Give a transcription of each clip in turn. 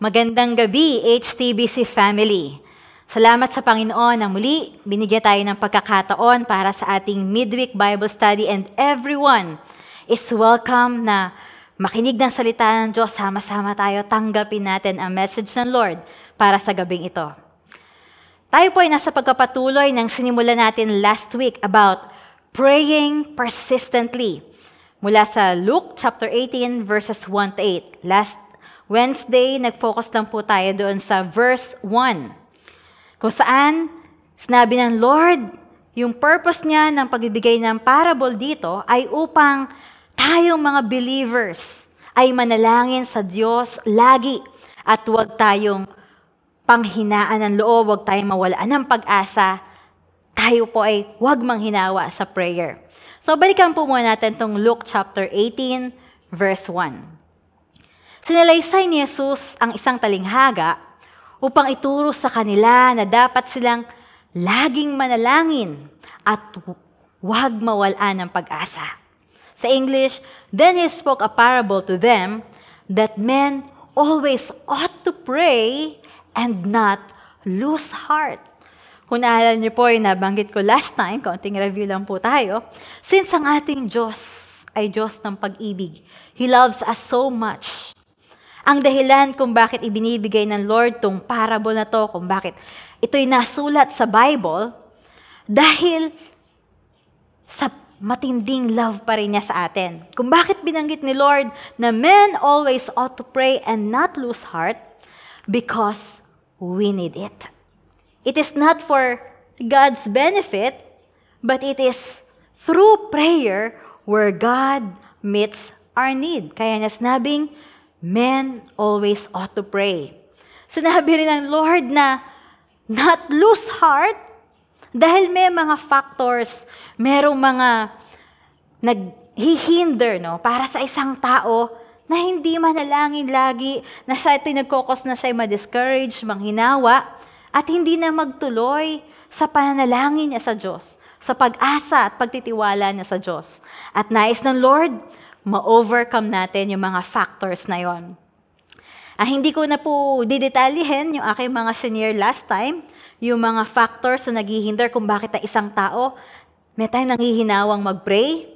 Magandang gabi, HTBC family. Salamat sa Panginoon na muli binigyan tayo ng pagkakataon para sa ating midweek Bible study and everyone is welcome na makinig ng salita ng Diyos. Sama-sama tayo, tanggapin natin ang message ng Lord para sa gabing ito. Tayo po ay nasa pagkapatuloy ng sinimula natin last week about praying persistently. Mula sa Luke chapter 18 verses 1 to 8. Last Wednesday, nag-focus lang po tayo doon sa verse 1. Kung saan, sinabi ng Lord, yung purpose niya ng pagbibigay ng parable dito ay upang tayong mga believers ay manalangin sa Diyos lagi at huwag tayong panghinaan ng loob, huwag tayong mawalaan ng pag-asa. Tayo po ay huwag manghinawa sa prayer. So balikan po muna natin itong Luke chapter 18, verse 1. Sinalaysay ni Jesus ang isang talinghaga upang ituro sa kanila na dapat silang laging manalangin at huwag mawalan ng pag-asa. Sa English, then he spoke a parable to them that men always ought to pray and not lose heart. Kung naalala niyo po yung nabanggit ko last time, kaunting review lang po tayo, since ang ating Diyos ay Diyos ng pag-ibig, He loves us so much ang dahilan kung bakit ibinibigay ng Lord tong parable na to, kung bakit ito'y nasulat sa Bible, dahil sa matinding love pa rin niya sa atin. Kung bakit binanggit ni Lord na men always ought to pray and not lose heart, because we need it. It is not for God's benefit, but it is through prayer where God meets our need. Kaya niya sinabing, men always ought to pray. Sinabi rin ng Lord na not lose heart dahil may mga factors, merong mga naghihinder no, para sa isang tao na hindi manalangin lagi, na siya ito'y nagkokos na siya ma-discourage, manghinawa, at hindi na magtuloy sa pananalangin niya sa Diyos, sa pag-asa at pagtitiwala niya sa Diyos. At nais ng Lord, ma-overcome natin yung mga factors na yon. Ah, hindi ko na po didetalyihin yung aking mga senior last time, yung mga factors na naghihinder kung bakit ang isang tao may time nanghihinawang mag-pray.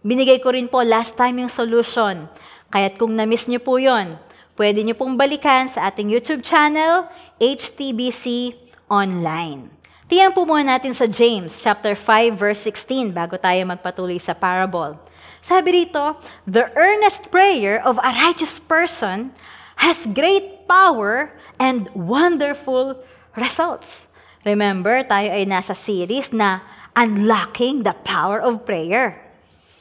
Binigay ko rin po last time yung solution. Kaya't kung na-miss nyo po yon, pwede nyo pong balikan sa ating YouTube channel, HTBC Online. Tingnan po muna natin sa James chapter 5 verse 16 bago tayo magpatuloy sa parable. Sabi dito, the earnest prayer of a righteous person has great power and wonderful results. Remember, tayo ay nasa series na Unlocking the Power of Prayer.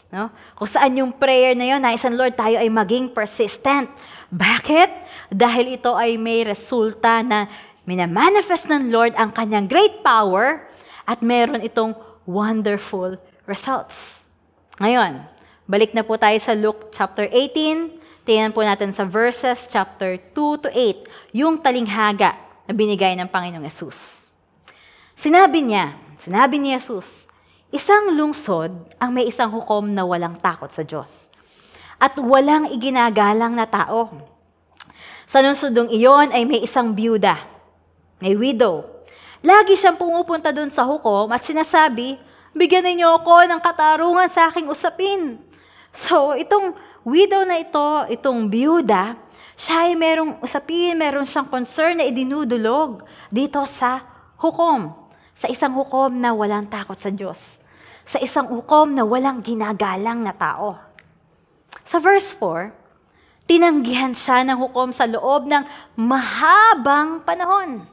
No? Kung saan yung prayer na yun, naisan Lord, tayo ay maging persistent. Bakit? Dahil ito ay may resulta na minamanifest ng Lord ang kanyang great power at meron itong wonderful results. Ngayon, Balik na po tayo sa Luke chapter 18. Tingnan po natin sa verses chapter 2 to 8, yung talinghaga na binigay ng Panginoong Yesus. Sinabi niya, sinabi ni Yesus, isang lungsod ang may isang hukom na walang takot sa Diyos at walang iginagalang na tao. Sa lungsodong iyon ay may isang byuda, may widow. Lagi siyang pumupunta doon sa hukom at sinasabi, bigyan ninyo ako ng katarungan sa aking usapin. So, itong widow na ito, itong byuda, siya ay merong usapin, meron siyang concern na idinudulog dito sa hukom. Sa isang hukom na walang takot sa Diyos. Sa isang hukom na walang ginagalang na tao. Sa verse 4, tinanggihan siya ng hukom sa loob ng mahabang panahon.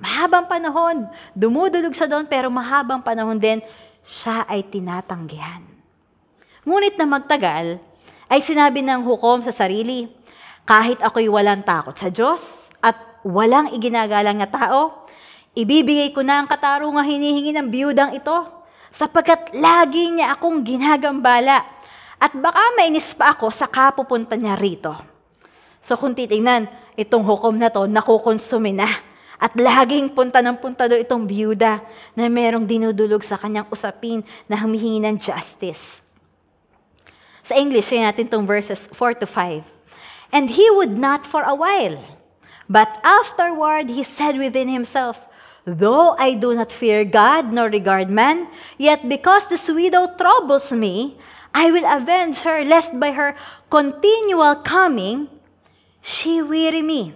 Mahabang panahon. Dumudulog siya doon, pero mahabang panahon din, siya ay tinatanggihan. Ngunit na magtagal, ay sinabi ng hukom sa sarili, kahit ako'y walang takot sa Diyos at walang iginagalang na tao, ibibigay ko na ang katarungang hinihingi ng biyudang ito, sapagkat lagi niya akong ginagambala at baka mainis pa ako sa kapupunta niya rito. So kung titingnan, itong hukom na to, nakukonsume na. At laging punta ng punta do itong biyuda na merong dinudulog sa kanyang usapin na humihingi ng justice. Sa English, share natin itong verses 4 to 5. And he would not for a while, But afterward he said within himself, Though I do not fear God nor regard man, yet because this widow troubles me, I will avenge her, lest by her continual coming, she weary me.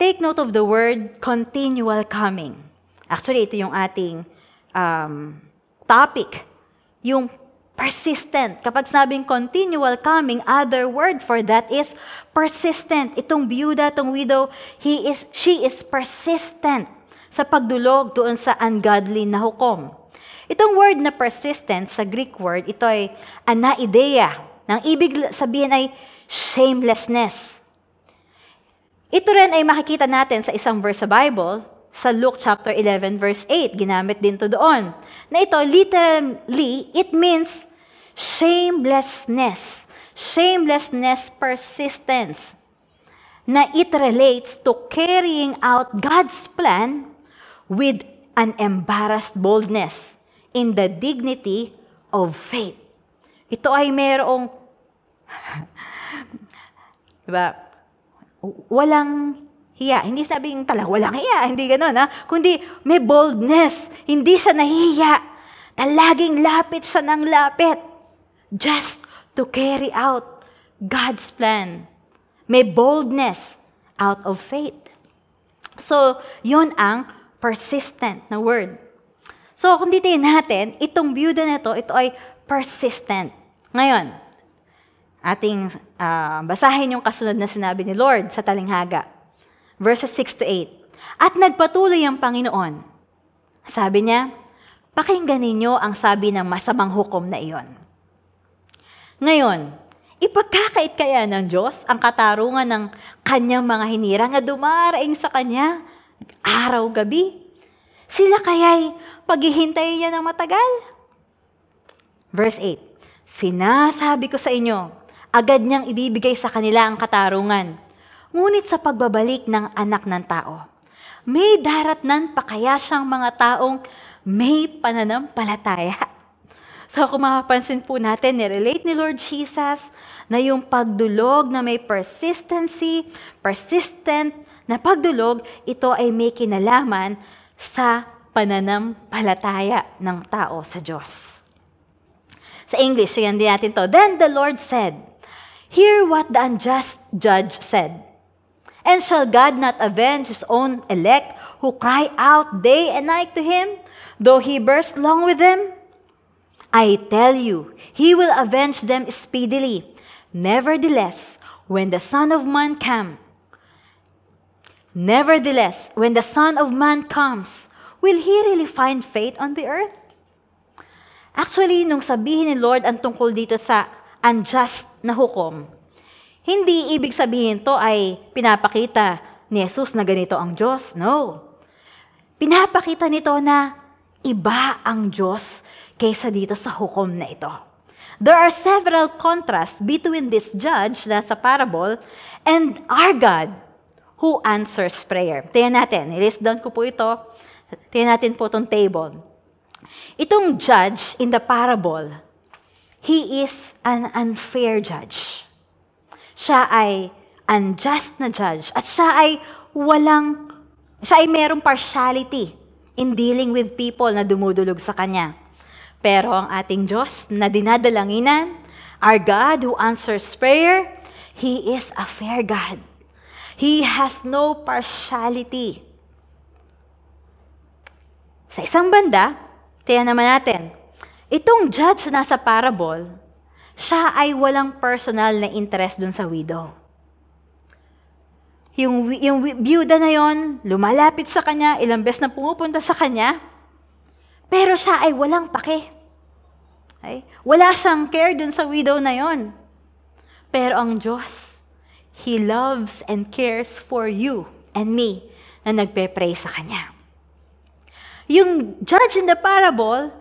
Take note of the word continual coming. Actually, ito yung ating um, topic. Yung persistent. Kapag sabing continual coming, other word for that is persistent. Itong byuda, itong widow, he is, she is persistent sa pagdulog doon sa ungodly na hukom. Itong word na persistent sa Greek word, ito ay anaideia. Nang ibig sabihin ay shamelessness. Ito rin ay makikita natin sa isang verse sa Bible, sa Luke chapter 11 verse 8. Ginamit din to doon. Na ito, literally, it means shamelessness. Shamelessness, persistence. Na it relates to carrying out God's plan with an embarrassed boldness in the dignity of faith. Ito ay merong, diba, walang hiya. Hindi sabing talaga walang hiya, hindi gano'n ha. Kundi may boldness. Hindi siya nahihiya. Talaging lapit siya ng lapit. Just to carry out God's plan. May boldness out of faith. So, yon ang persistent na word. So, kung titingnan natin, itong byuda na ito, ito ay persistent. Ngayon, ating uh, basahin yung kasunod na sinabi ni Lord sa talinghaga. Verses 6 to 8. At nagpatuloy ang Panginoon. Sabi niya, pakinggan ninyo ang sabi ng masamang hukom na iyon. Ngayon, ipagkakait kaya ng Diyos ang katarungan ng kanyang mga hinirang na dumaraing sa kanya araw-gabi? Sila kaya'y paghihintayin niya ng matagal? Verse 8, Sinasabi ko sa inyo, agad niyang ibibigay sa kanila ang katarungan. Ngunit sa pagbabalik ng anak ng tao, may daratnan pa kaya siyang mga taong may pananampalataya. So kung mapapansin po natin, nirelate ni Lord Jesus na yung pagdulog na may persistency, persistent na pagdulog, ito ay may kinalaman sa pananampalataya ng tao sa Diyos. Sa English, yan din natin to. Then the Lord said, Hear what the unjust judge said. And shall God not avenge his own elect who cry out day and night to him, though he burst long with them? I tell you, he will avenge them speedily. Nevertheless, when the Son of Man comes, nevertheless, when the Son of Man comes, will he really find faith on the earth? Actually, nung sabihin ni Lord ang tungkol dito sa unjust na hukom. Hindi ibig sabihin to ay pinapakita ni Jesus na ganito ang Diyos. No. Pinapakita nito na iba ang Diyos kaysa dito sa hukom na ito. There are several contrasts between this judge na sa parable and our God who answers prayer. Tingnan natin, i-list down ko po ito. Tingnan natin po itong table. Itong judge in the parable, He is an unfair judge. Siya ay unjust na judge. At siya ay walang, siya ay merong partiality in dealing with people na dumudulog sa kanya. Pero ang ating Diyos na dinadalanginan, our God who answers prayer, He is a fair God. He has no partiality. Sa isang banda, tiyan naman natin, Itong judge na sa parable, siya ay walang personal na interest dun sa widow. Yung, yung byuda na yon, lumalapit sa kanya, ilang beses na pumupunta sa kanya, pero siya ay walang pake. Okay? Wala siyang care dun sa widow na yon. Pero ang Diyos, He loves and cares for you and me na nagpe-pray sa Kanya. Yung judge in the parable,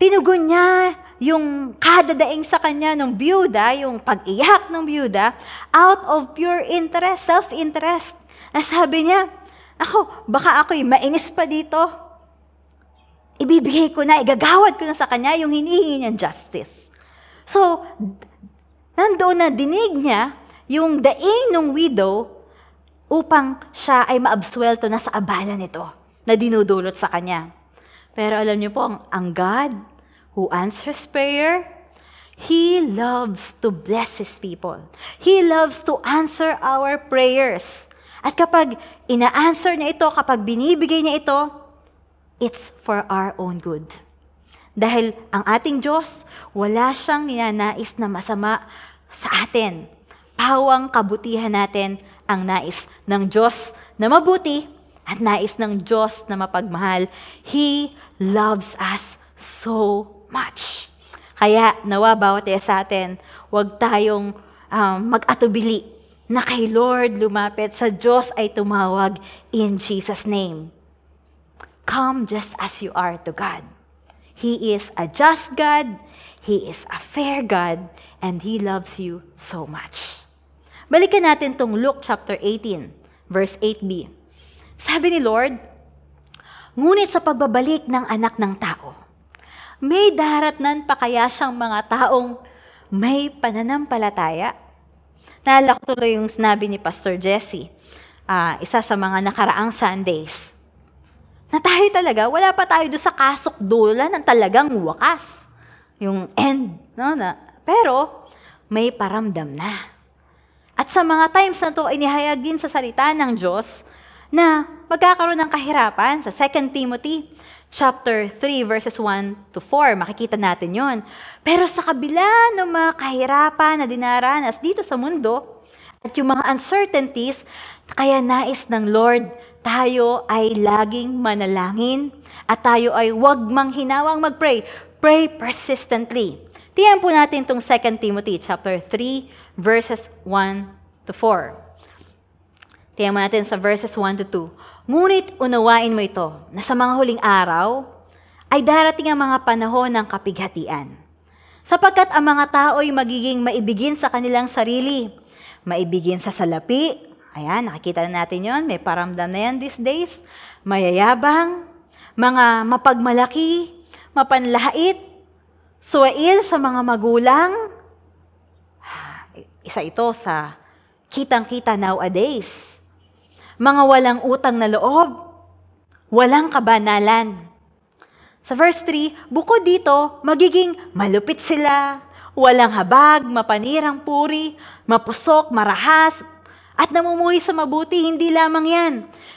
Tinugon niya yung kadadaing sa kanya ng byuda, yung pag-iyak ng byuda, out of pure interest, self-interest. Na sabi niya, ako, baka ako'y mainis pa dito. Ibibigay ko na, igagawad ko na sa kanya yung hinihingi niyang justice. So, nandoon na dinig niya yung daing ng widow upang siya ay maabsuelto na sa abala nito na dinudulot sa kanya. Pero alam niyo po, ang, ang God who answers prayer, He loves to bless His people. He loves to answer our prayers. At kapag ina-answer niya ito, kapag binibigay niya ito, it's for our own good. Dahil ang ating Diyos, wala siyang ninanais na masama sa atin. Pawang kabutihan natin ang nais ng Diyos na mabuti at nais ng Diyos na mapagmahal. He loves us so much. Kaya nawa bawat isa sa atin, huwag tayong um, mag-atubili na kay Lord lumapit sa Diyos ay tumawag in Jesus' name. Come just as you are to God. He is a just God, He is a fair God, and He loves you so much. Balikan natin tong Luke chapter 18, verse 8b. Sabi ni Lord, Ngunit sa pagbabalik ng anak ng tao, may daratnan pa kaya siyang mga taong may pananampalataya? Naalala ko tuloy yung sinabi ni Pastor Jesse, uh, isa sa mga nakaraang Sundays, na tayo talaga, wala pa tayo doon sa kasukdulan ng talagang wakas. Yung end. No? Na, pero, may paramdam na. At sa mga times na to, inihayag din sa salita ng Diyos na magkakaroon ng kahirapan. Sa 2 Timothy chapter 3 verses 1 to 4, makikita natin yon. Pero sa kabila ng mga kahirapan na dinaranas dito sa mundo, at yung mga uncertainties, kaya nais ng Lord, tayo ay laging manalangin at tayo ay wag manghinawang mag-pray. Pray persistently. Tiyan po natin itong 2 Timothy chapter 3 verses 1 to 4. Tingnan mo natin sa verses 1 to 2. Ngunit unawain mo ito, na sa mga huling araw, ay darating ang mga panahon ng kapighatian. Sapagkat ang mga tao ay magiging maibigin sa kanilang sarili, maibigin sa salapi, ayan, nakikita na natin yon may paramdam na yan these days, mayayabang, mga mapagmalaki, mapanlait, suwail sa mga magulang, isa ito sa kitang-kita nowadays. Mga walang utang na loob, walang kabanalan. Sa verse 3, bukod dito, magiging malupit sila, walang habag, mapanirang puri, mapusok, marahas, at namumuhay sa mabuti, hindi lamang yan.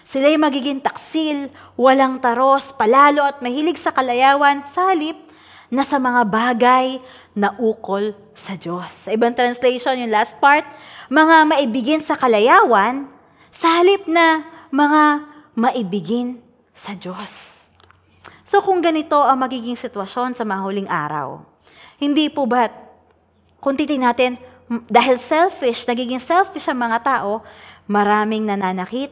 Sila'y magiging taksil, walang taros, palalo at mahilig sa kalayawan, sa halip na sa mga bagay na ukol sa Diyos. Sa ibang translation, yung last part, mga maibigin sa kalayawan, sa halip na mga maibigin sa Diyos. So kung ganito ang magiging sitwasyon sa mahuling araw, hindi po ba, kung titin natin, dahil selfish, nagiging selfish ang mga tao, maraming nananakit,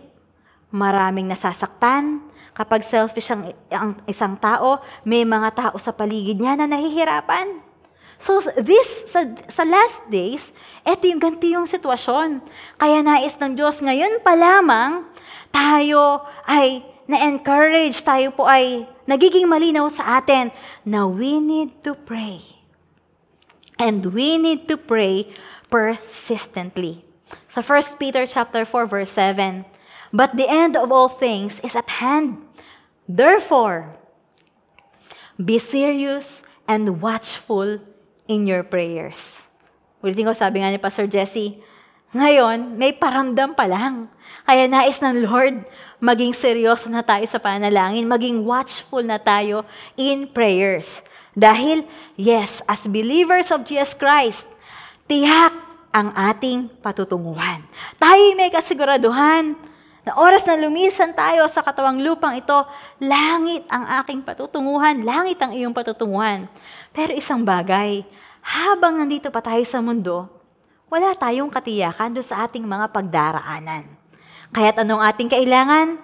maraming nasasaktan, Kapag selfish ang, ang isang tao, may mga tao sa paligid niya na nahihirapan. So this, sa, sa last days, eto yung ganti yung sitwasyon. Kaya nais ng Diyos ngayon pa lamang, tayo ay na-encourage, tayo po ay nagiging malinaw sa atin na we need to pray. And we need to pray persistently. Sa 1 Peter chapter 4 verse 7, But the end of all things is at hand. Therefore, be serious and watchful in your prayers. Ulitin ko, sabi nga ni Pastor Jesse, ngayon, may paramdam pa lang. Kaya nais ng Lord, maging seryoso na tayo sa panalangin, maging watchful na tayo in prayers. Dahil, yes, as believers of Jesus Christ, tiyak ang ating patutunguhan. Tayo may kasiguraduhan na oras na lumisan tayo sa katawang lupang ito, langit ang aking patutunguhan, langit ang iyong patutunguhan. Pero isang bagay, habang nandito pa tayo sa mundo, wala tayong katiyakan do sa ating mga pagdaraanan. Kaya't anong ating kailangan?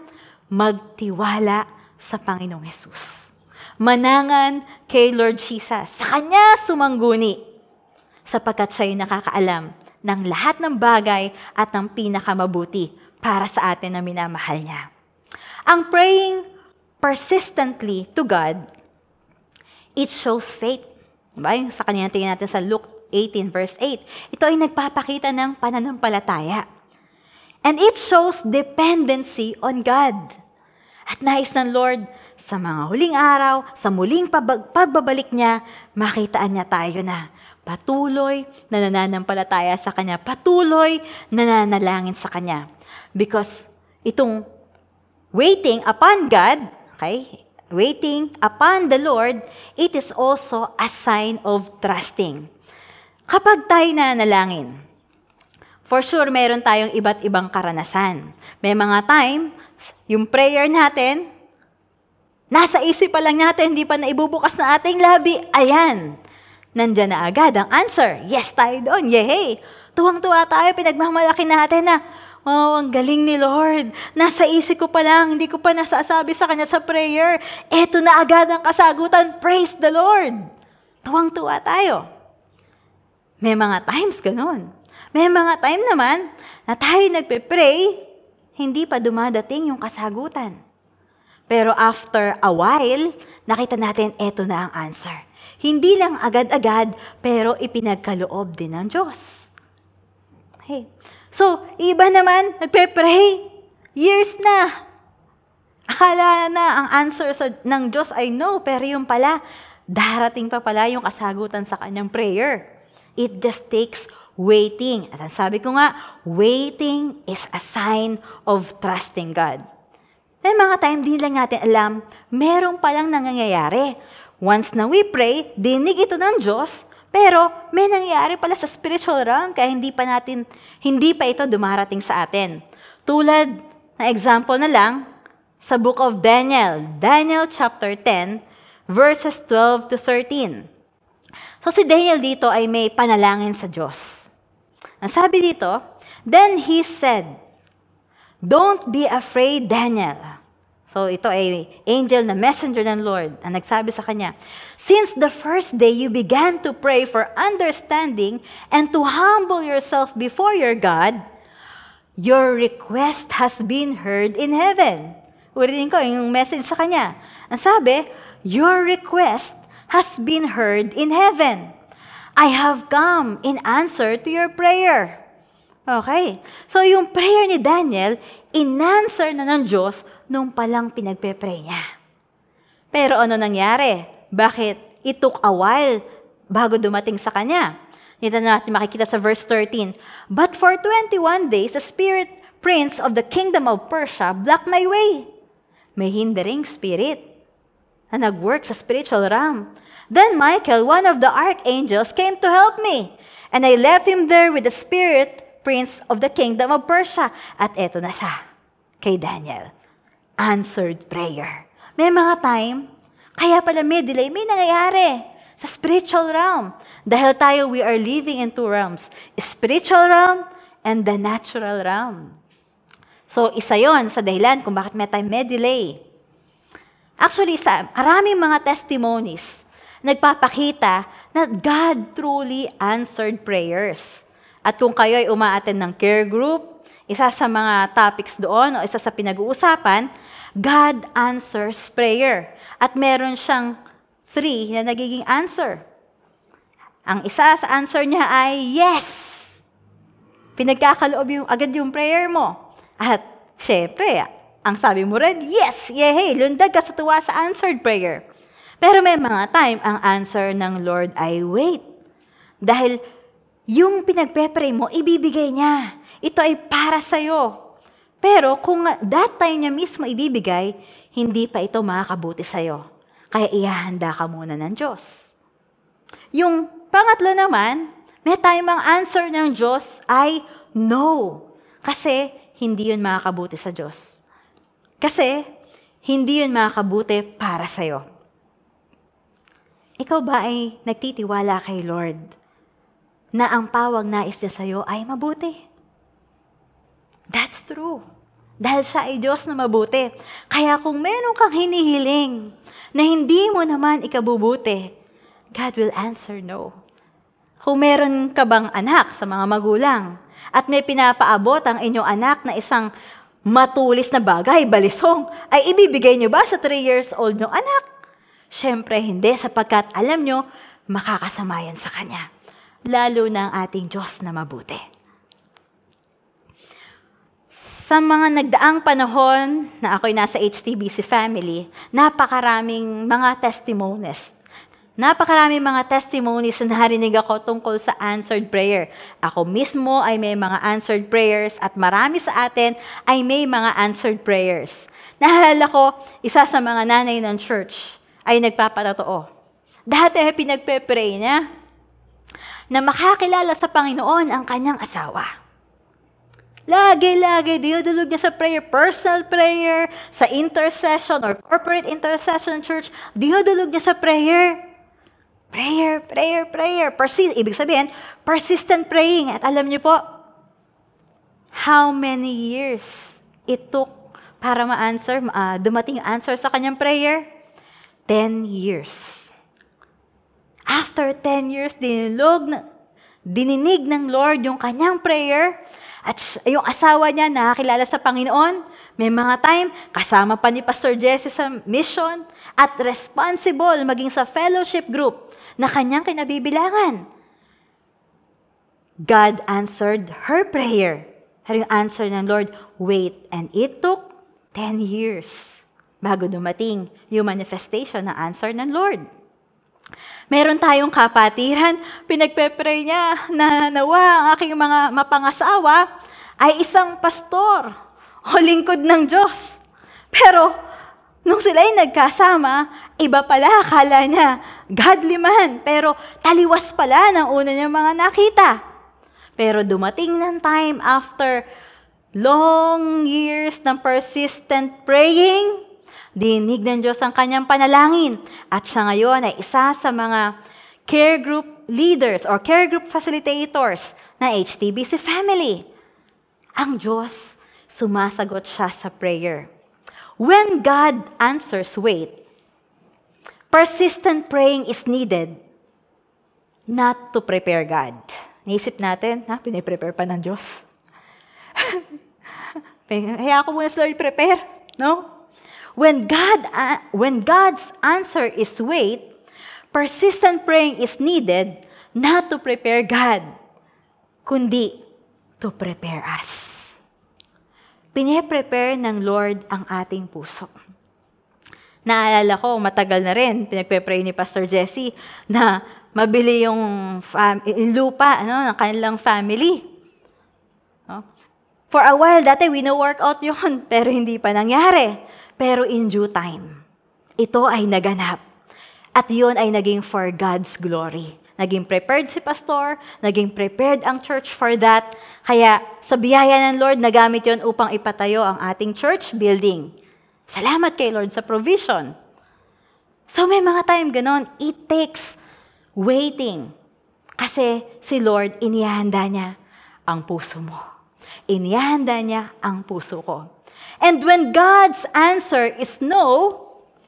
Magtiwala sa Panginoong Yesus. Manangan kay Lord Jesus. Sa Kanya sumangguni. Sapagkat siya'y nakakaalam ng lahat ng bagay at ng pinakamabuti para sa atin na minamahal niya. Ang praying persistently to God, it shows faith. Diba? Sa kanina tingin natin sa Luke 18 verse 8. Ito ay nagpapakita ng pananampalataya. And it shows dependency on God. At nais ng Lord, sa mga huling araw, sa muling pagbabalik niya, makitaan niya tayo na patuloy na nananampalataya sa Kanya, patuloy na nananalangin sa Kanya. Because itong waiting upon God, okay, waiting upon the Lord, it is also a sign of trusting. Kapag tayo nanalangin, for sure meron tayong iba't ibang karanasan. May mga time, yung prayer natin, nasa isip pa lang natin, hindi pa naibubukas na ating labi, ayan, nandyan na agad ang answer. Yes tayo doon, yehey! Tuwang-tuwa tayo, pinagmamalaki natin na, Oh, ang galing ni Lord. Nasa isip ko pa lang, hindi ko pa nasasabi sa Kanya sa prayer. Eto na agad ang kasagutan. Praise the Lord. Tuwang-tuwa tayo. May mga times ganun. May mga time naman na tayo nagpe-pray, hindi pa dumadating yung kasagutan. Pero after a while, nakita natin eto na ang answer. Hindi lang agad-agad, pero ipinagkaloob din ng Diyos. Hey. So, iba naman, nagpe-pray. Years na. Akala na ang answer sa, ng Diyos ay no, pero yung pala, darating pa pala yung kasagutan sa kanyang prayer. It just takes waiting. At ang sabi ko nga, waiting is a sign of trusting God. May mga time din lang natin alam, meron palang nangyayari. Once na we pray, dinig ito ng Diyos, pero may nangyayari pala sa spiritual realm kaya hindi pa natin hindi pa ito dumarating sa atin. Tulad na example na lang sa book of Daniel, Daniel chapter 10 verses 12 to 13. So si Daniel dito ay may panalangin sa Diyos. Ang sabi dito, then he said, Don't be afraid, Daniel. So ito ay angel na messenger ng Lord ang nagsabi sa kanya, Since the first day you began to pray for understanding and to humble yourself before your God, your request has been heard in heaven. Ulitin ko yung message sa kanya. Ang sabi, Your request has been heard in heaven. I have come in answer to your prayer. Okay. So yung prayer ni Daniel, in-answer na ng Diyos nung palang pinagpe-pray niya. Pero ano nangyari? Bakit it took a while bago dumating sa kanya? Dito na natin makikita sa verse 13. But for 21 days, the spirit prince of the kingdom of Persia blocked my way. May hindering spirit na nag-work sa spiritual realm. Then Michael, one of the archangels, came to help me. And I left him there with the spirit prince of the kingdom of Persia. At eto na siya, kay Daniel answered prayer. May mga time, kaya pala may delay, may nangyayari sa spiritual realm. Dahil tayo, we are living in two realms. Spiritual realm and the natural realm. So, isa yon sa dahilan kung bakit may time may delay. Actually, sa maraming mga testimonies, nagpapakita na God truly answered prayers. At kung kayo ay umaattend ng care group, isa sa mga topics doon o isa sa pinag-uusapan, God answers prayer. At meron siyang three na nagiging answer. Ang isa sa answer niya ay yes. Pinagkakaloob yung, agad yung prayer mo. At syempre, ang sabi mo rin, yes, yehey, lundag ka sa tuwa sa answered prayer. Pero may mga time, ang answer ng Lord ay wait. Dahil yung pinagpe-pray mo, ibibigay niya. Ito ay para sa'yo. Pero kung that time niya mismo ibibigay, hindi pa ito makakabuti sa'yo. Kaya ihahanda ka muna ng Diyos. Yung pangatlo naman, may time ang answer ng Diyos ay no. Kasi hindi yun makakabuti sa Diyos. Kasi hindi yun makakabuti para sa'yo. Ikaw ba ay nagtitiwala kay Lord na ang pawag nais niya sa'yo ay mabuti? That's true. Dahil siya ay Diyos na mabuti. Kaya kung meron kang hinihiling na hindi mo naman ikabubuti, God will answer no. Kung meron ka bang anak sa mga magulang at may pinapaabot ang inyong anak na isang matulis na bagay, balisong, ay ibibigay nyo ba sa 3 years old nyong anak? Siyempre hindi sapagkat alam nyo, makakasama yan sa kanya. lalo ng ating Diyos na mabuti. Sa mga nagdaang panahon na ako'y nasa HTBC family, napakaraming mga testimonies. Napakaraming mga testimonies na narinig ako tungkol sa answered prayer. Ako mismo ay may mga answered prayers at marami sa atin ay may mga answered prayers. Nahalala ko, isa sa mga nanay ng church ay nagpapatotoo. Dati ay pinagpe-pray niya na makakilala sa Panginoon ang kanyang asawa. Lagi-lagi, dinudulog niya sa prayer, personal prayer, sa intercession or corporate intercession church, dinudulog niya sa prayer. Prayer, prayer, prayer. Persi- ibig sabihin, persistent praying. At alam niyo po, how many years it took para ma-answer, uh, dumating answer sa kanyang prayer? 10 years. After 10 years, dinilog na, dininig ng Lord yung kanyang prayer at yung asawa niya nakakilala sa Panginoon. May mga time, kasama pa ni Pastor Jesse sa mission at responsible maging sa fellowship group na kanyang kinabibilangan. God answered her prayer. Pero yung answer ng Lord, wait, and it took 10 years bago dumating yung manifestation na answer ng Lord. Meron tayong kapatiran, pinagpe-pray niya na nawa ang aking mga mapangasawa ay isang pastor o lingkod ng Diyos. Pero nung sila ay nagkasama, iba pala akala niya, godly man. Pero taliwas pala ng una niya mga nakita. Pero dumating ng time after long years ng persistent praying, Dinig ng Diyos ang kanyang panalangin. At siya ngayon ay isa sa mga care group leaders or care group facilitators na HTBC family. Ang Diyos, sumasagot siya sa prayer. When God answers, wait. Persistent praying is needed not to prepare God. Naisip natin, ha, piniprepare pa ng Diyos. Kaya ako muna sa Lord prepare, no? When God uh, when God's answer is wait, persistent praying is needed not to prepare God, kundi to prepare us. Pine-prepare ng Lord ang ating puso. Naalala ko, matagal na rin, pinagpe-pray ni Pastor Jesse na mabili yung, fam- lupa ano, ng kanilang family. No? For a while, dati we know workout yun, pero hindi pa nangyari. Pero in due time, ito ay naganap. At yun ay naging for God's glory. Naging prepared si pastor, naging prepared ang church for that. Kaya sa biyaya ng Lord, nagamit yon upang ipatayo ang ating church building. Salamat kay Lord sa provision. So may mga time ganon, it takes waiting. Kasi si Lord, inihanda niya ang puso mo. Inihanda niya ang puso ko. And when God's answer is no,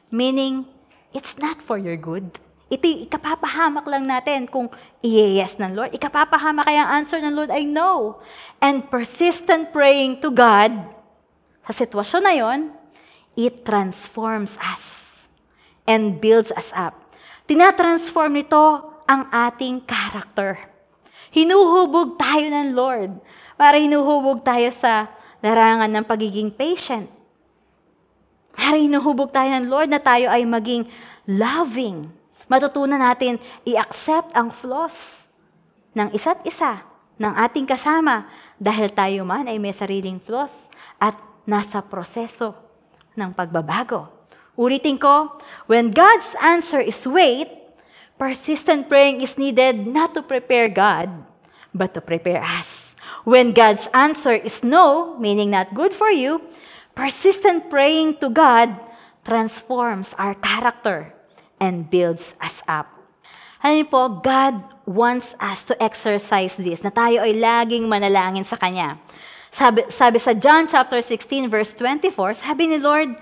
meaning it's not for your good. Ito ikapapahamak lang natin kung i-yes ng Lord. Ikapapahamak kaya ang answer ng Lord ay no. And persistent praying to God, sa sitwasyon na yon, it transforms us and builds us up. Tinatransform nito ang ating character. Hinuhubog tayo ng Lord para hinuhubog tayo sa larangan ng pagiging patient. Hari, hinuhubog tayo ng Lord na tayo ay maging loving. Matutunan natin i-accept ang flaws ng isa't isa, ng ating kasama, dahil tayo man ay may sariling flaws at nasa proseso ng pagbabago. Ulitin ko, when God's answer is wait, persistent praying is needed not to prepare God, but to prepare us. When God's answer is no, meaning not good for you, persistent praying to God transforms our character and builds us up. Ano po, God wants us to exercise this, na tayo ay laging manalangin sa Kanya. Sabi, sabi sa John chapter 16 verse 24, sabi ni Lord,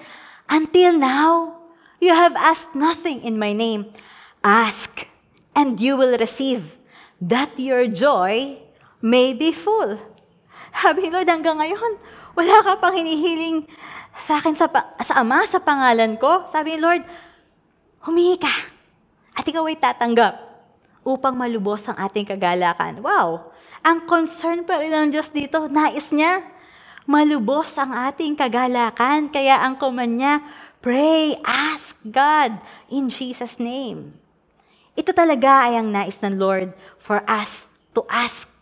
Until now, you have asked nothing in my name. Ask, and you will receive, that your joy may be full. Sabi ni Lord, hanggang ngayon, wala ka pang hinihiling sa akin sa, sa Ama, sa pangalan ko. Sabi ni Lord, humingi ka. At ikaw ay tatanggap. upang malubos ang ating kagalakan. Wow! Ang concern pa rin ng Diyos dito, nais niya, malubos ang ating kagalakan. Kaya ang command niya, pray, ask God in Jesus' name. Ito talaga ay ang nais ng Lord for us to ask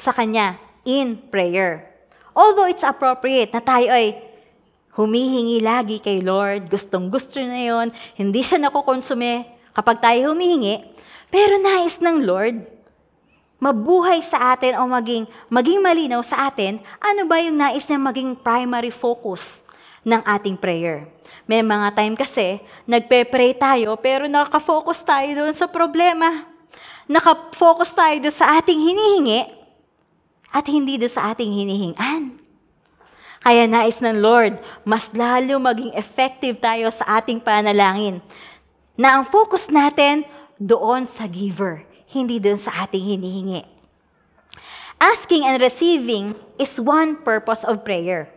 sa Kanya in prayer. Although it's appropriate na tayo ay humihingi lagi kay Lord, gustong gusto na yon, hindi siya nakukonsume kapag tayo humihingi, pero nais ng Lord, mabuhay sa atin o maging, maging malinaw sa atin, ano ba yung nais niya maging primary focus ng ating prayer. May mga time kasi, nagpe-pray tayo, pero nakaka-focus tayo doon sa problema. Nakafocus tayo doon sa ating hinihingi, at hindi doon sa ating hinihingan. Kaya nais ng Lord, mas lalo maging effective tayo sa ating panalangin. Na ang focus natin doon sa giver, hindi doon sa ating hinihingi. Asking and receiving is one purpose of prayer.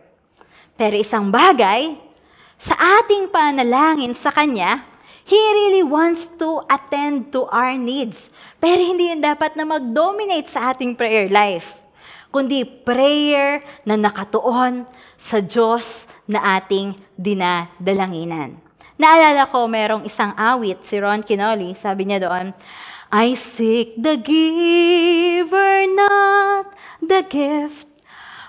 Pero isang bagay sa ating panalangin sa Kanya, He really wants to attend to our needs. Pero hindi yan dapat na mag-dominate sa ating prayer life, kundi prayer na nakatuon sa Diyos na ating dinadalanginan. Naalala ko, merong isang awit, si Ron Kinoli, sabi niya doon, I seek the giver, not the gift.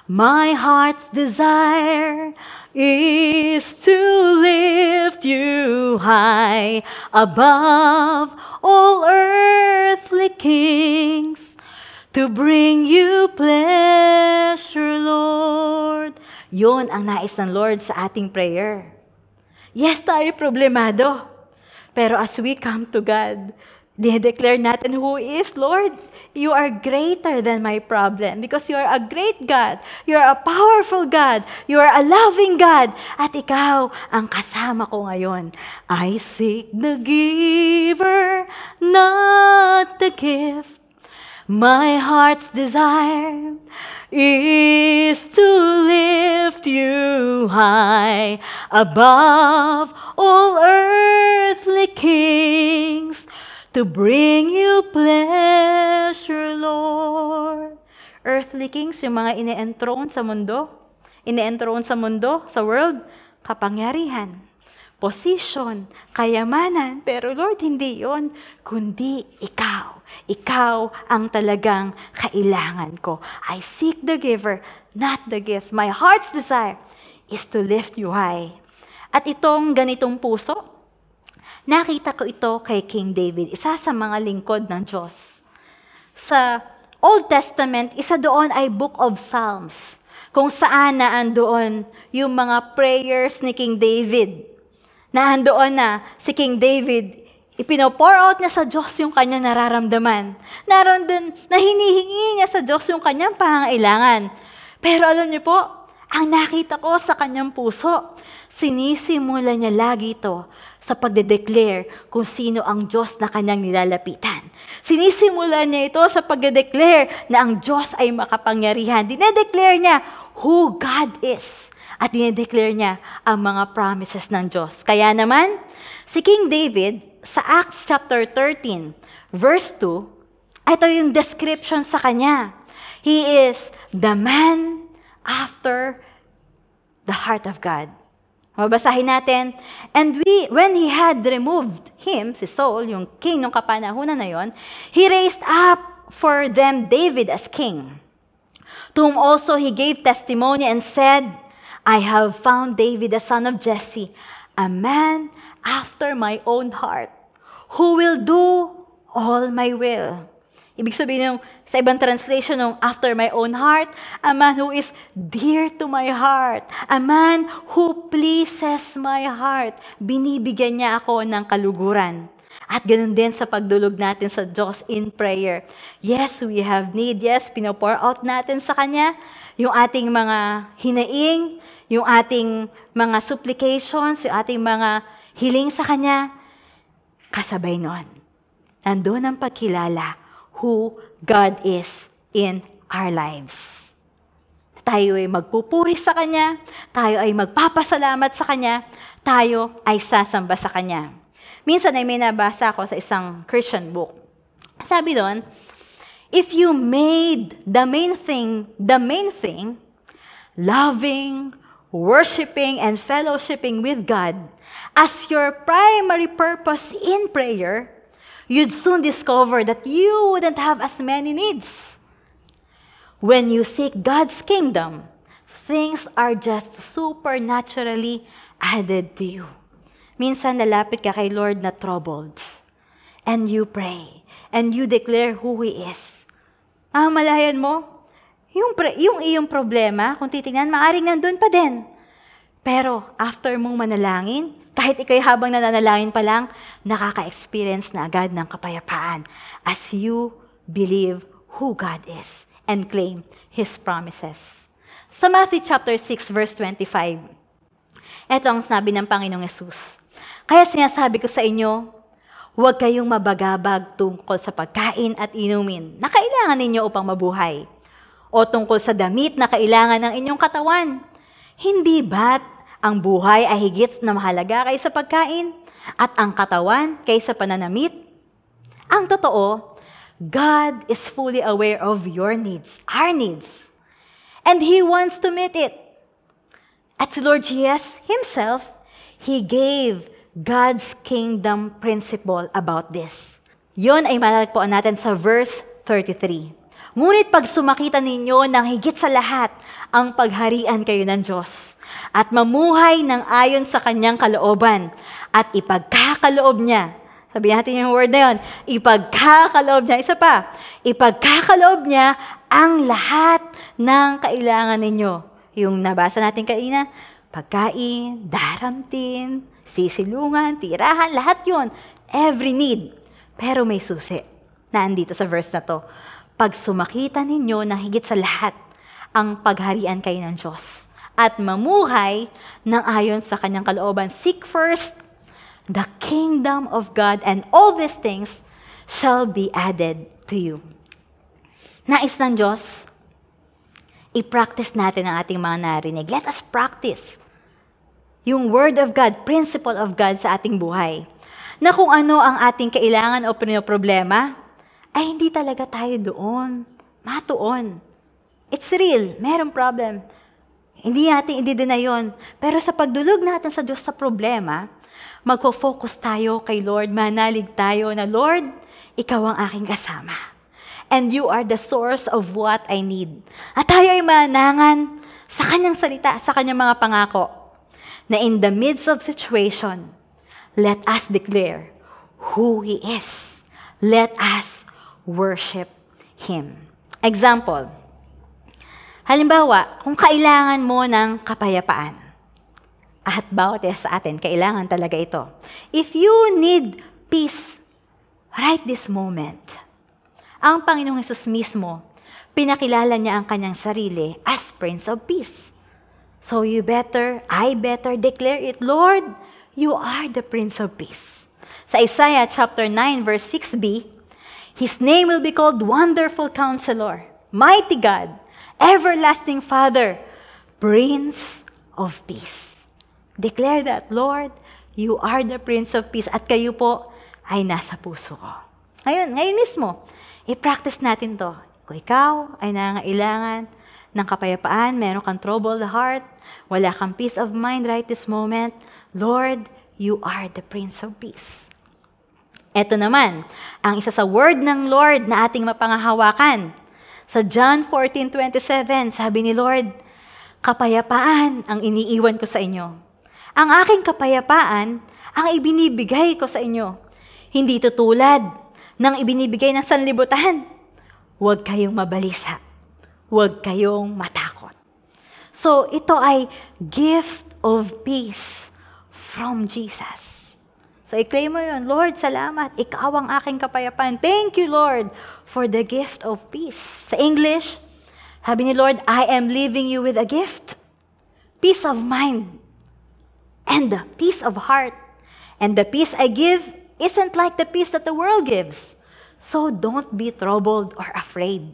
My heart's desire is to lift you high above all earthly kings, to bring you pleasure, Lord. Yon ang nais ng Lord sa ating prayer. Yes, tayo problemado. Pero as we come to God, Dinedeclare natin who is, Lord. You are greater than my problem because you are a great God. You are a powerful God. You are a loving God. At ikaw ang kasama ko ngayon. I seek the giver, not the gift. My heart's desire is to lift you high above all earthly kings to bring you pleasure, Lord. Earthly kings, yung mga ine-enthroned sa mundo, ine-enthroned sa mundo, sa world, kapangyarihan, position, kayamanan. Pero Lord, hindi yon kundi ikaw. Ikaw ang talagang kailangan ko. I seek the giver, not the gift. My heart's desire is to lift you high. At itong ganitong puso, Nakita ko ito kay King David, isa sa mga lingkod ng Diyos. Sa Old Testament, isa doon ay Book of Psalms, kung saan naandoon yung mga prayers ni King David. Naandoon na si King David, ipinopour out niya sa Diyos yung kanyang nararamdaman. Naroon din na hinihingi niya sa Diyos yung kanyang pangailangan. Pero alam niyo po, ang nakita ko sa kanyang puso, sinisimula niya lagi ito sa pagde-declare kung sino ang Diyos na kanyang nilalapitan. Sinisimula niya ito sa pagde-declare na ang Diyos ay makapangyarihan. Dinedeclare niya who God is. At dinedeclare niya ang mga promises ng Diyos. Kaya naman, si King David, sa Acts chapter 13, verse 2, ito yung description sa kanya. He is the man after the heart of God. Mabasahin natin. And we, when he had removed him, si Saul, yung king ng kapanahunan na yon, he raised up for them David as king, to whom also he gave testimony and said, I have found David the son of Jesse, a man after my own heart, who will do all my will. Ibig sabihin yung sa ibang translation ng after my own heart, a man who is dear to my heart, a man who pleases my heart. Binibigyan niya ako ng kaluguran. At ganun din sa pagdulog natin sa Diyos in prayer. Yes, we have need. Yes, pinopour out natin sa Kanya yung ating mga hinaing, yung ating mga supplications, yung ating mga hiling sa Kanya. Kasabay nun, nandun ang pagkilala who God is in our lives. Tayo ay magpupuri sa Kanya, tayo ay magpapasalamat sa Kanya, tayo ay sasamba sa Kanya. Minsan ay may nabasa ako sa isang Christian book. Sabi doon, if you made the main thing, the main thing, loving, worshiping, and fellowshipping with God as your primary purpose in prayer, you'd soon discover that you wouldn't have as many needs. When you seek God's kingdom, things are just supernaturally added to you. Minsan lalapit ka kay Lord na troubled. And you pray. And you declare who He is. Ah, malayan mo, yung, yung iyong problema, kung titingnan, maaring nandun pa din. Pero after mong manalangin, kahit ikay habang nananalangin pa lang, nakaka-experience na agad ng kapayapaan as you believe who God is and claim His promises. Sa Matthew chapter 6 verse 25, ito ang sabi ng Panginoong Yesus. Kaya sinasabi ko sa inyo, huwag kayong mabagabag tungkol sa pagkain at inumin na kailangan ninyo upang mabuhay. O tungkol sa damit na kailangan ng inyong katawan. Hindi ba't ang buhay ay higit na mahalaga kaysa pagkain at ang katawan kaysa pananamit? Ang totoo, God is fully aware of your needs, our needs. And He wants to meet it. At si Lord Jesus Himself, He gave God's kingdom principle about this. Yon ay matatagpuan natin sa verse 33. Ngunit pag sumakita ninyo ng higit sa lahat ang pagharian kayo ng Diyos at mamuhay ng ayon sa kanyang kalooban at ipagkakaloob niya. Sabi natin yung word na yun. Ipagkakaloob niya. Isa pa. Ipagkakaloob niya ang lahat ng kailangan ninyo. Yung nabasa natin kanina, pagkain, daramtin, sisilungan, tirahan, lahat yon Every need. Pero may susi na andito sa verse na to. Pag sumakita ninyo na higit sa lahat ang pagharian kayo ng Diyos at mamuhay ng ayon sa kanyang kalooban, seek first the kingdom of God and all these things shall be added to you. Nais ng Diyos, i-practice natin ang ating mga narinig. Let us practice yung Word of God, principle of God sa ating buhay. Na kung ano ang ating kailangan o problema, ay hindi talaga tayo doon. Matuon. It's real. Merong problem. Hindi natin hindi na yon. Pero sa pagdulog natin sa Diyos sa problema, magfo-focus tayo kay Lord, manalig tayo na, Lord, Ikaw ang aking kasama. And you are the source of what I need. At tayo ay manangan sa kanyang salita, sa kanyang mga pangako na in the midst of situation, let us declare who He is. Let us worship Him. Example, halimbawa, kung kailangan mo ng kapayapaan, at bawat isa sa atin, kailangan talaga ito. If you need peace, right this moment, ang Panginoong Yesus mismo, pinakilala niya ang kanyang sarili as Prince of Peace. So you better, I better declare it, Lord, you are the Prince of Peace. Sa Isaiah chapter 9 verse 6b, His name will be called Wonderful Counselor, Mighty God, Everlasting Father, Prince of Peace. Declare that, Lord, you are the Prince of Peace at kayo po ay nasa puso ko. Ngayon, ngayon mismo, i-practice natin to. Kung ikaw ay nangailangan ng kapayapaan, meron kang troubled heart, wala kang peace of mind right this moment, Lord, you are the Prince of Peace. Ito naman, ang isa sa word ng Lord na ating mapangahawakan. Sa John 14:27, sabi ni Lord, kapayapaan ang iniiwan ko sa inyo. Ang aking kapayapaan ang ibinibigay ko sa inyo. Hindi tutulad ng ibinibigay ng sanlibutan. Huwag kayong mabalisa. Huwag kayong matakot. So, ito ay gift of peace from Jesus. So, i-claim mo yun, Lord, salamat. Ikaw ang aking kapayapaan. Thank you, Lord, for the gift of peace. Sa English, sabi ni Lord, I am leaving you with a gift. Peace of mind. And the peace of heart. And the peace I give isn't like the peace that the world gives. So don't be troubled or afraid.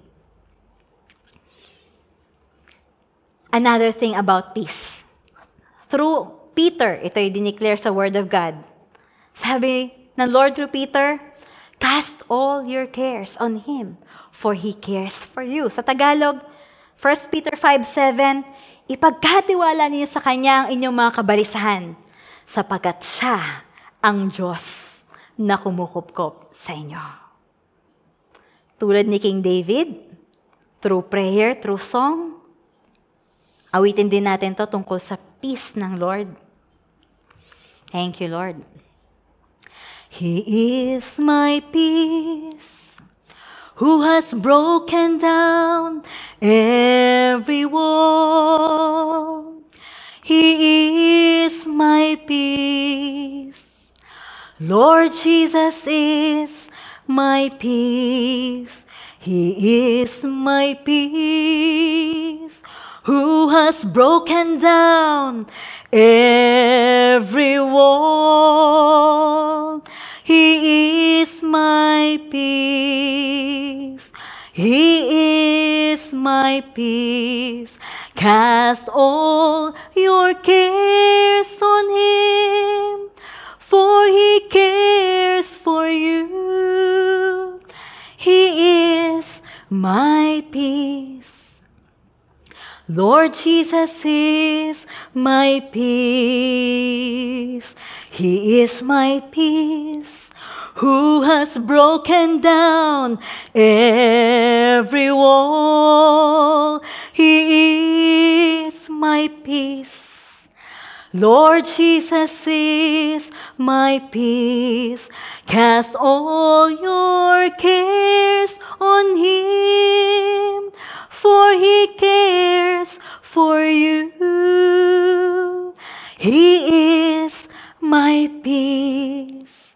another thing about peace. Through Peter, ito ay dineclare sa Word of God. Sabi ng Lord through Peter, Cast all your cares on Him, for He cares for you. Sa Tagalog, 1 Peter 5.7, Ipagkatiwala niyo sa Kanya ang inyong mga kabalisahan, sapagkat Siya ang Diyos na kumukupkop sa inyo. Tulad ni King David, through prayer, through song, awitin din natin to tungkol sa peace ng Lord. Thank you, Lord. He is my peace, who has broken down every wall. He is my peace. Lord Jesus is my peace. He is my peace, who has broken down every wall. He is my peace. He is my peace. Cast all your cares on Him, for He cares for you. He is my peace. Lord Jesus is my peace. He is my peace, who has broken down every wall. He is my peace. Lord Jesus is my peace. Cast all your cares on Him, for He cares for you. He is my peace.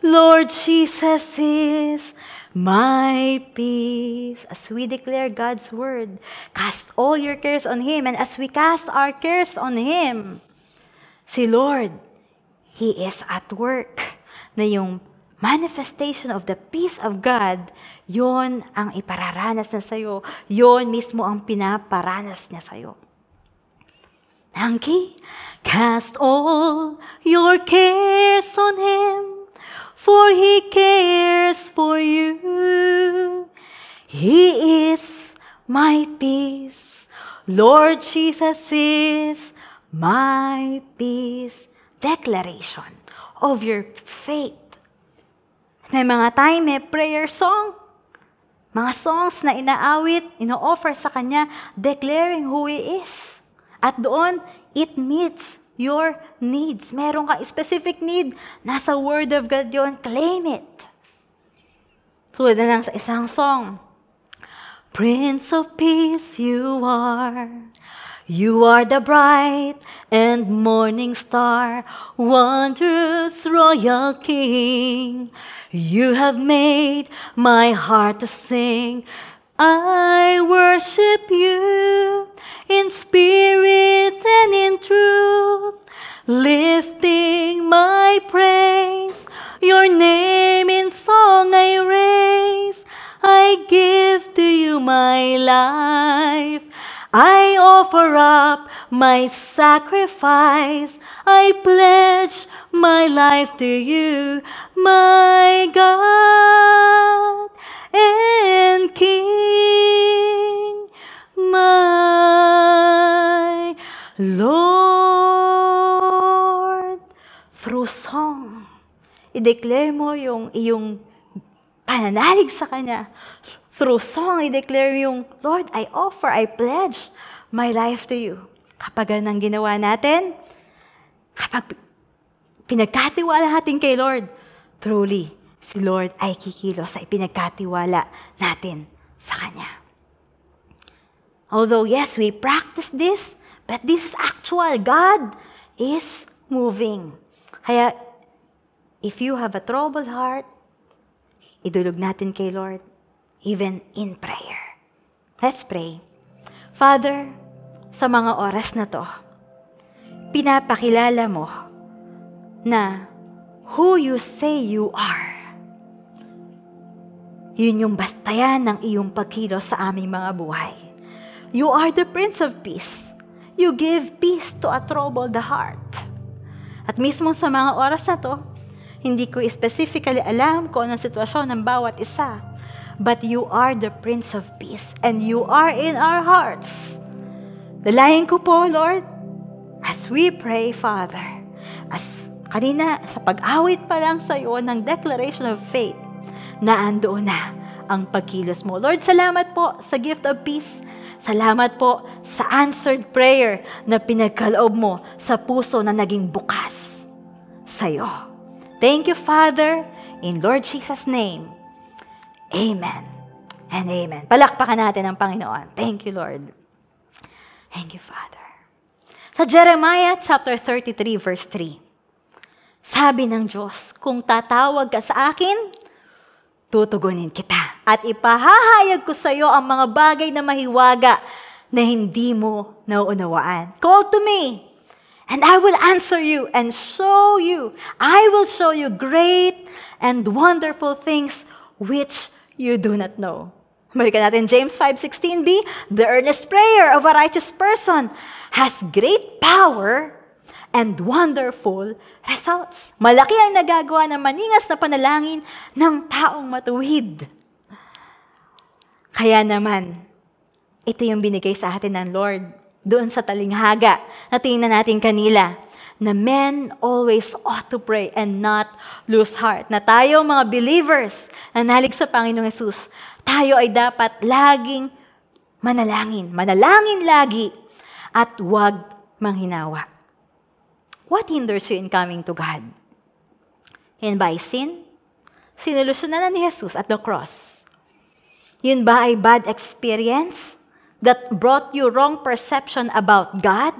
Lord Jesus is my peace. As we declare God's word, cast all your cares on Him. And as we cast our cares on Him, si Lord, He is at work. Na yung manifestation of the peace of God, yon ang ipararanas na sa'yo. Yon mismo ang pinaparanas niya sa'yo. Angki, cast all your cares on Him, for He cares for you. He is my peace. Lord Jesus is my peace. Declaration of your faith. May mga time, may prayer song. Mga songs na inaawit, ino-offer sa Kanya, declaring who He is. At doon, it meets your needs. Meron ka specific need, nasa Word of God yon, claim it. Tulad na lang sa isang song. Prince of Peace you are. You are the bright and morning star, wondrous royal king. You have made my heart to sing. I worship you in spirit and in truth, lifting my praise. Your name in song I raise. I give to you my life. I offer up my sacrifice. I pledge my life to you, my God i-declare mo yung iyong pananalig sa Kanya. Through song, i-declare yung, Lord, I offer, I pledge my life to you. Kapag ganang ginawa natin, kapag pinagkatiwala natin kay Lord, truly, si Lord ay kikilos sa ipinagkatiwala natin sa Kanya. Although, yes, we practice this, but this is actual. God is moving. Kaya, if you have a troubled heart, idulog natin kay Lord, even in prayer. Let's pray. Father, sa mga oras na to, pinapakilala mo na who you say you are. Yun yung bastayan ng iyong pagkilos sa aming mga buhay. You are the Prince of Peace. You give peace to a troubled heart. At mismo sa mga oras na to, Hindi ko specifically alam kung anong sitwasyon ng bawat isa. But you are the Prince of Peace and you are in our hearts. Dalayan ko po, Lord, as we pray, Father, as kanina sa pag-awit pa lang sa iyo ng declaration of faith, na andoon na ang pagkilos mo. Lord, salamat po sa gift of peace. Salamat po sa answered prayer na pinagkaloob mo sa puso na naging bukas sa iyo. Thank you, Father, in Lord Jesus' name. Amen and amen. Palakpakan natin ang Panginoon. Thank you, Lord. Thank you, Father. Sa Jeremiah chapter 33 verse 3, sabi ng Diyos, kung tatawag ka sa akin, tutugunin kita. At ipahahayag ko sa iyo ang mga bagay na mahiwaga na hindi mo nauunawaan. Call to me, and I will answer you and show you. I will show you great and wonderful things which you do not know. Balikan natin James 5.16b, The earnest prayer of a righteous person has great power and wonderful results. Malaki ang nagagawa ng maningas na panalangin ng taong matuwid. Kaya naman, ito yung binigay sa atin ng Lord doon sa talinghaga na tingnan natin kanila na men always ought to pray and not lose heart. Na tayo mga believers na nalig sa Panginoong Yesus, tayo ay dapat laging manalangin. Manalangin lagi at huwag manghinawa. What hinders you in coming to God? Ba ay sin? Sinolusyonan na ni Jesus at the cross. Yun ba ay bad experience that brought you wrong perception about God?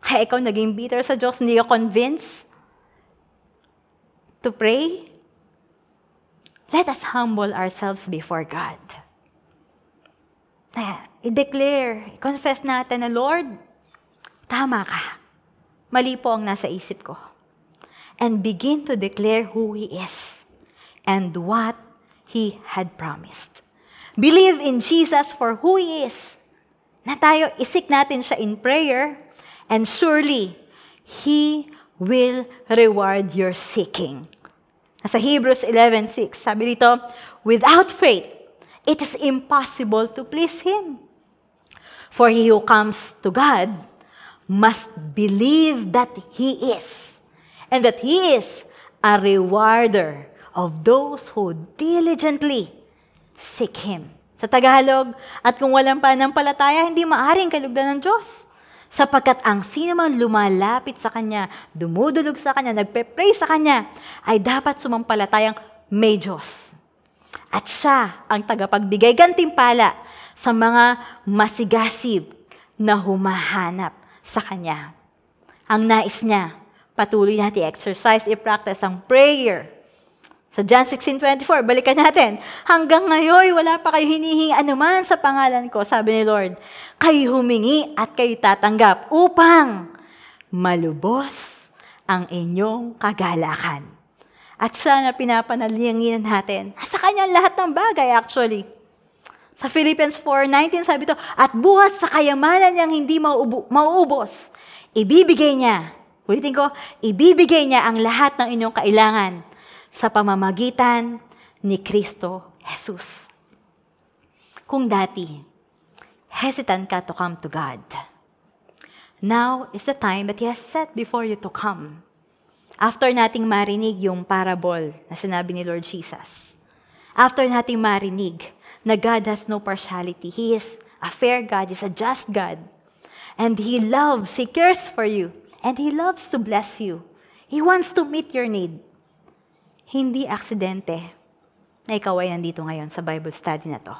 Kaya ikaw naging bitter sa Diyos, hindi ka convinced to pray? Let us humble ourselves before God. Na, i-declare, i-confess natin na, Lord, tama ka. Mali po ang nasa isip ko. And begin to declare who He is and what He had promised. Believe in Jesus for who He is. Na tayo, isik natin siya in prayer and surely He will reward your seeking. Sa Hebrews 11.6, sabi dito, Without faith, it is impossible to please Him. For he who comes to God must believe that He is, and that He is a rewarder of those who diligently seek Him. Sa Tagalog, at kung walang pananampalataya, hindi maaring kalugdan ng Diyos. Sapagkat ang sino man lumalapit sa Kanya, dumudulog sa Kanya, nagpe-pray sa Kanya, ay dapat sumampalatayang may Diyos. At siya ang tagapagbigay gantimpala sa mga masigasib na humahanap sa Kanya. Ang nais niya, patuloy natin exercise, i-practice ang prayer. Sa John 16.24, balikan natin. Hanggang ngayon, wala pa kayo hinihingi anuman sa pangalan ko, sabi ni Lord. Kayo humingi at kayo tatanggap upang malubos ang inyong kagalakan. At sana pinapanalinginan natin. Sa kanya lahat ng bagay actually. Sa Philippians 4.19 sabi ito, At buhat sa kayamanan niyang hindi mauubo, mauubos, ibibigay niya, ulitin ko, ibibigay niya ang lahat ng inyong kailangan sa pamamagitan ni Kristo Jesus. Kung dati, hesitant ka to come to God, now is the time that He has set before you to come. After nating marinig yung parable na sinabi ni Lord Jesus, after nating marinig na God has no partiality, He is a fair God, He's a just God, and He loves, He cares for you, and He loves to bless you. He wants to meet your need hindi aksidente na ikaw ay nandito ngayon sa Bible study na to.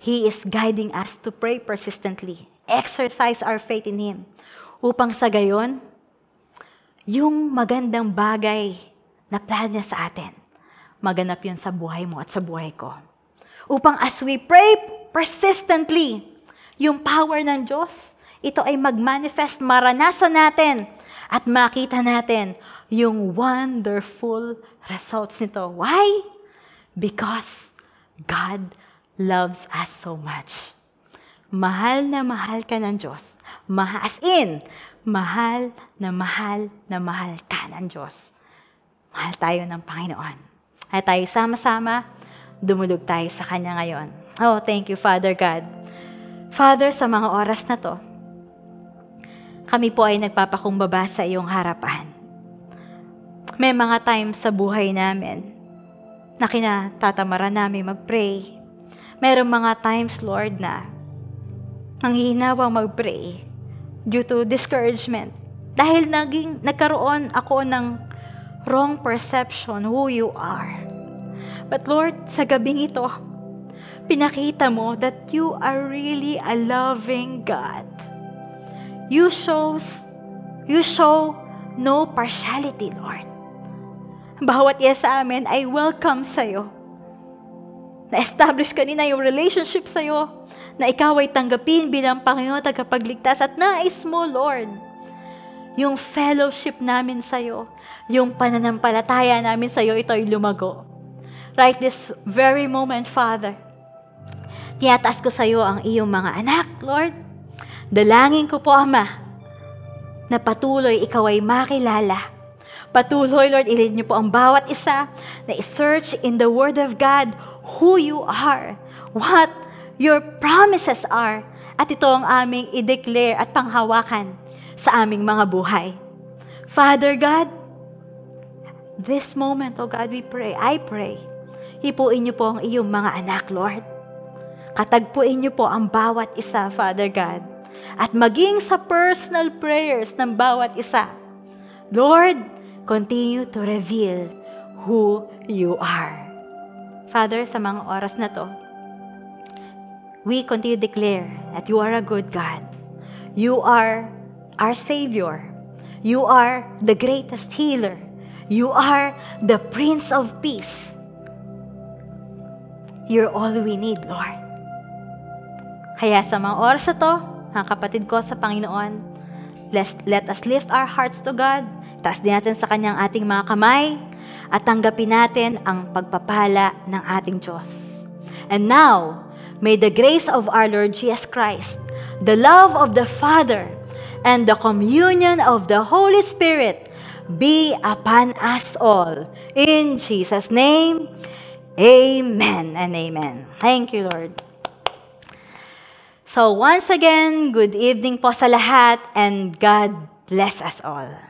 He is guiding us to pray persistently, exercise our faith in Him, upang sa gayon, yung magandang bagay na plan niya sa atin, maganap yun sa buhay mo at sa buhay ko. Upang as we pray persistently, yung power ng Diyos, ito ay mag-manifest, maranasan natin, at makita natin yung wonderful results nito. Why? Because God loves us so much. Mahal na mahal ka ng Diyos. Ma- as in, mahal na mahal na mahal ka ng Diyos. Mahal tayo ng Panginoon. At tayo sama-sama, dumulog tayo sa Kanya ngayon. Oh, thank you, Father God. Father, sa mga oras na to, kami po ay nagpapakumbaba sa iyong harapan. May mga times sa buhay namin na kinatatamara namin mag-pray. Merong mga times, Lord, na nanghihinawang mag-pray due to discouragement. Dahil naging, nagkaroon ako ng wrong perception who you are. But Lord, sa gabing ito, pinakita mo that you are really a loving God. You shows, you show no partiality, Lord. Bawat yes sa amin ay welcome sa'yo. Na-establish kanina yung relationship sa'yo, na ikaw ay tanggapin bilang Panginoon tagapagligtas at nais mo, Lord, yung fellowship namin sa'yo, yung pananampalataya namin sa'yo, ito ay lumago. Right this very moment, Father, tiyataas ko sa'yo ang iyong mga anak, Lord. Dalangin ko po, Ama, na patuloy ikaw ay makilala Patuloy, Lord, ilid niyo po ang bawat isa na i-search in the Word of God who you are, what your promises are, at ito ang aming i-declare at panghawakan sa aming mga buhay. Father God, this moment, oh God, we pray, I pray, hipuin niyo po ang iyong mga anak, Lord. Katagpuin niyo po ang bawat isa, Father God. At maging sa personal prayers ng bawat isa. Lord, continue to reveal who you are. Father, sa mga oras na to, we continue to declare that you are a good God. You are our Savior. You are the greatest healer. You are the Prince of Peace. You're all we need, Lord. Kaya sa mga oras na to, mga kapatid ko sa Panginoon, let, let us lift our hearts to God Taas din natin sa kanyang ating mga kamay at tanggapin natin ang pagpapala ng ating Diyos. And now, may the grace of our Lord Jesus Christ, the love of the Father, and the communion of the Holy Spirit be upon us all. In Jesus' name, Amen and Amen. Thank you, Lord. So once again, good evening po sa lahat and God bless us all.